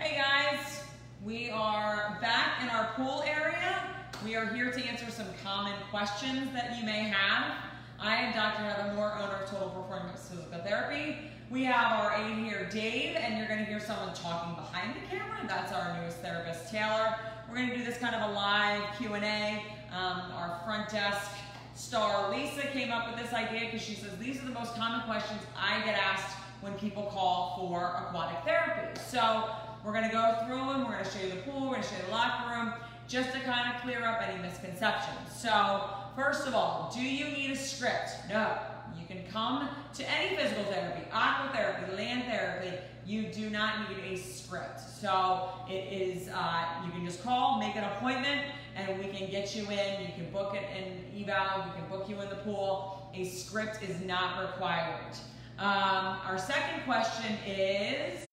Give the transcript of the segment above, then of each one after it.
Hey guys, we are back in our pool area. We are here to answer some common questions that you may have. I am Dr. Heather Moore, owner of Total Performance Physical Therapy. We have our aide here, Dave, and you're gonna hear someone talking behind the camera. That's our newest therapist, Taylor. We're gonna do this kind of a live Q&A. Um, our front desk star, Lisa, came up with this idea because she says, these are the most common questions I get asked when people call for aquatic therapy. So we're gonna go through them, we're gonna show you the pool, we're gonna show you the locker room, just to kind of clear up any misconceptions. So first of all, do you need a script? No. You can come to any physical therapy, aqua therapy, land therapy, you do not need a script. So it is, uh, you can just call, make an appointment, and we can get you in. You can book it in eval, we can book you in the pool. A script is not required. Um, our second question is,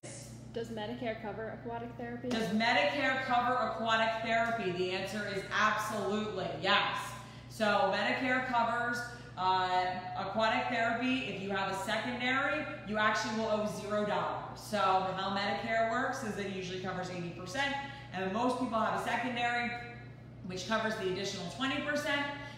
Does Medicare cover aquatic therapy? does Medicare cover aquatic therapy? The answer is absolutely yes. So Medicare covers uh, aquatic therapy. If you have a secondary, you actually will owe zero dollars. So how Medicare works is it usually covers 80%, and most people have a secondary, which covers the additional 20%.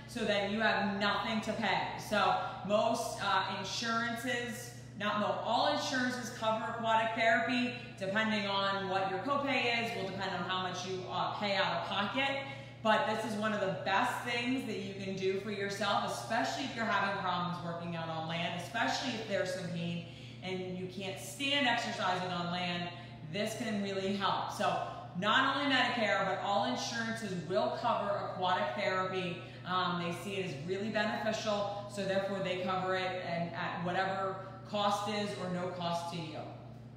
So then you have nothing to pay. So most uh, insurances, not most, all insurances cover aquatic therapy. Depending on what your copay is, will depend on how much you uh, pay out of pocket. But this is one of the best things that you can do for yourself, especially if you're having problems working out on land, especially if there's some pain and you can't stand exercising on land. This can really help. So not only Medicare, but all insurances will cover aquatic therapy. Um, they see it as really beneficial, so therefore they cover it and at whatever cost is or no cost to you.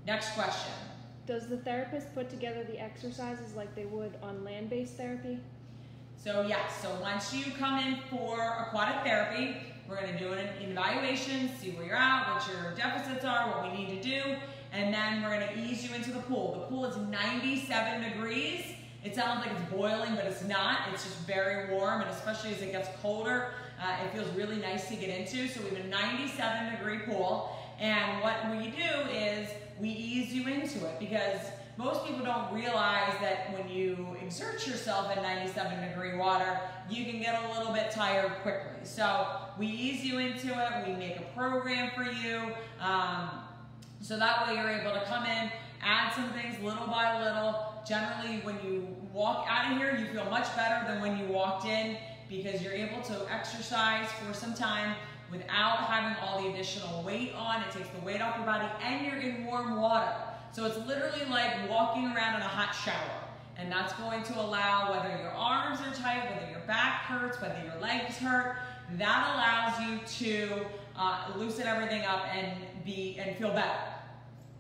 Next question. Does the therapist put together the exercises like they would on land-based therapy? So yes, so once you come in for aquatic therapy, we're gonna do an evaluation, see where you're at, what your deficits are, what we need to do, and then we're gonna ease you into the pool. The pool is 97 degrees. It sounds like it's boiling, but it's not. It's just very warm, and especially as it gets colder, uh, it feels really nice to get into. So we have a 97 degree pool, and what we do is we ease you into it because most people don't realize that when you exert yourself in 97 degree water, you can get a little bit tired quickly. So we ease you into it, we make a program for you, um, so that way you're able to come in, add some things little by little. Generally, when you walk out of here, you feel much better than when you walked in because you're able to exercise for some time without having all the additional weight on. It takes the weight off your body and you're in warm water. So it's literally like walking around in a hot shower. And that's going to allow whether your arms are tight, whether your back hurts, whether your legs hurt, that allows you to uh, loosen everything up and be and feel better.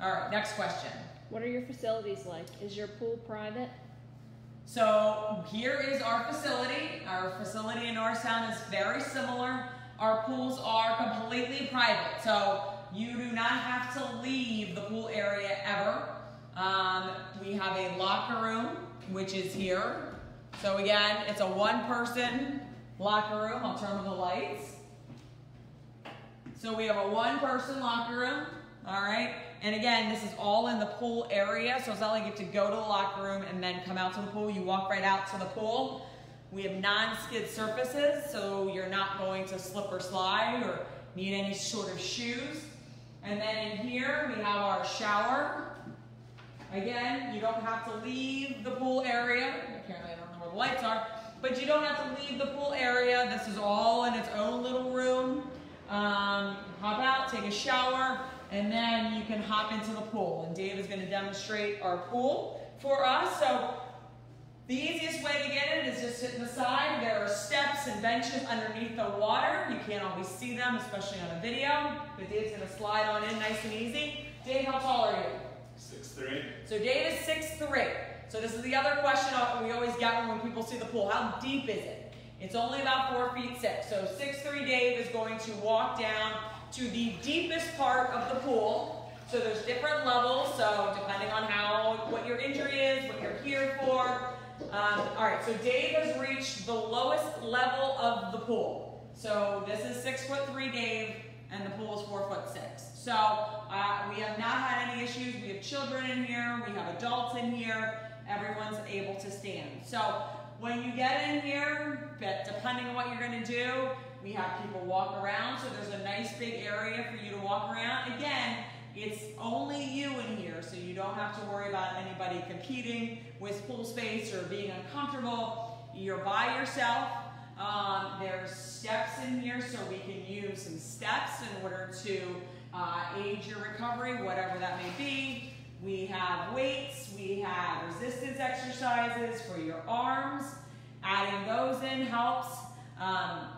All right, next question. What are your facilities like? Is your pool private? So here is our facility. Our facility in Norristown is very similar. Our pools are completely private. So you do not have to leave the pool area ever. Um, we have a locker room, which is here. So again, it's a one person locker room. I'll turn on the lights. So we have a one person locker room, all right? And again, this is all in the pool area, so it's not like you have to go to the locker room and then come out to the pool. You walk right out to the pool. We have non-skid surfaces, so you're not going to slip or slide or need any sort of shoes. And then in here, we have our shower. Again, you don't have to leave the pool area. Apparently I don't know where the lights are, but you don't have to leave the pool area. This is all in its own little room. Um, hop out, take a shower, and then you can hop into the pool. And Dave is gonna demonstrate our pool for us. So the easiest way to get in is just sit in the side. There are steps and benches underneath the water. You can't always see them, especially on a video, but Dave's gonna slide on in nice and easy. Dave, how tall are you? Six three. So Dave is 6'3". So this is the other question we always get when people see the pool. How deep is it? It's only about four feet six. So 6'3" Dave is going to walk down to the deepest part of the pool. So there's different levels, so depending on how, what your injury is, what you're here for. Um, all right, so Dave has reached the lowest level of the pool. So this is six foot three Dave, and the pool is four foot six. So uh, we have not had any issues. We have children in here, we have adults in here. Everyone's able to stand. So when you get in here, depending on what you're to do, we have people walk around. So there's a nice big area for you to walk around. Again, it's only you in here, so you don't have to worry about anybody competing with pool space or being uncomfortable. You're by yourself. Um, there's steps in here, so we can use some steps in order to uh, aid your recovery, whatever that may be. We have weights, we have resistance exercises for your arms. Adding those in helps. Um,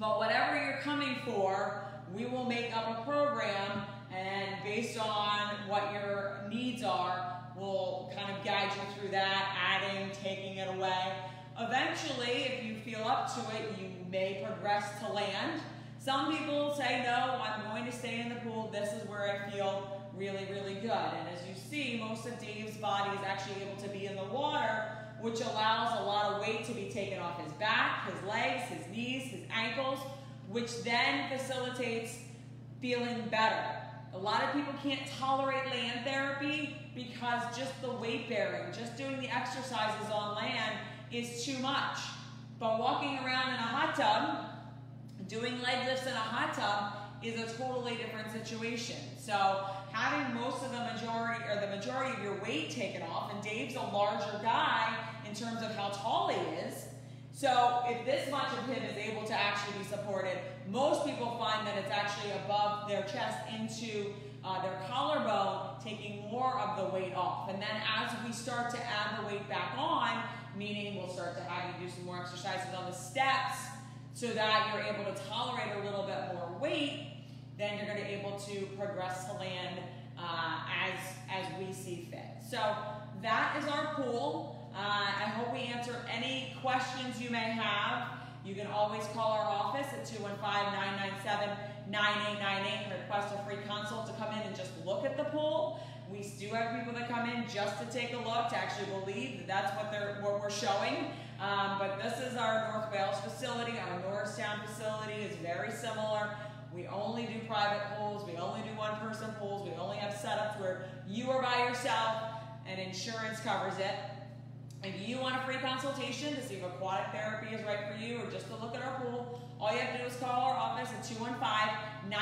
but whatever you're coming for, we will make up a program and based on what your needs are, we'll kind of guide you through that, adding, taking it away. Eventually, if you feel up to it, you may progress to land. Some people say, no, I'm going to stay in the pool. This is where I feel really, really good. And as you see, most of Dave's body is actually able to be in the water, which allows a lot weight to be taken off his back, his legs, his knees, his ankles, which then facilitates feeling better. A lot of people can't tolerate land therapy because just the weight bearing, just doing the exercises on land is too much. But walking around in a hot tub, doing leg lifts in a hot tub is a totally different situation. So having most of the majority or the majority of your weight taken off, and Dave's a larger guy terms of how tall he is. So if this much of him is able to actually be supported, most people find that it's actually above their chest into uh, their collarbone, taking more of the weight off. And then as we start to add the weight back on, meaning we'll start to have you do some more exercises on the steps so that you're able to tolerate a little bit more weight, then you're going to be able to progress to land uh, as, as we see fit. So that is our pool. Uh, I hope we answer any questions you may have. You can always call our office at 215-997-9898 and request a free consult to come in and just look at the pool. We do have people that come in just to take a look, to actually believe that that's what, they're, what we're showing. Um, but this is our North Wales facility. Our Norristown facility is very similar. We only do private pools. We only do one-person pools. We only have setups where you are by yourself and insurance covers it. If you want a free consultation to see if aquatic therapy is right for you or just to look at our pool, all you have to do is call our office at 215-997-9898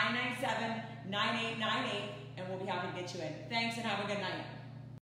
and we'll be happy to get you in. Thanks and have a good night.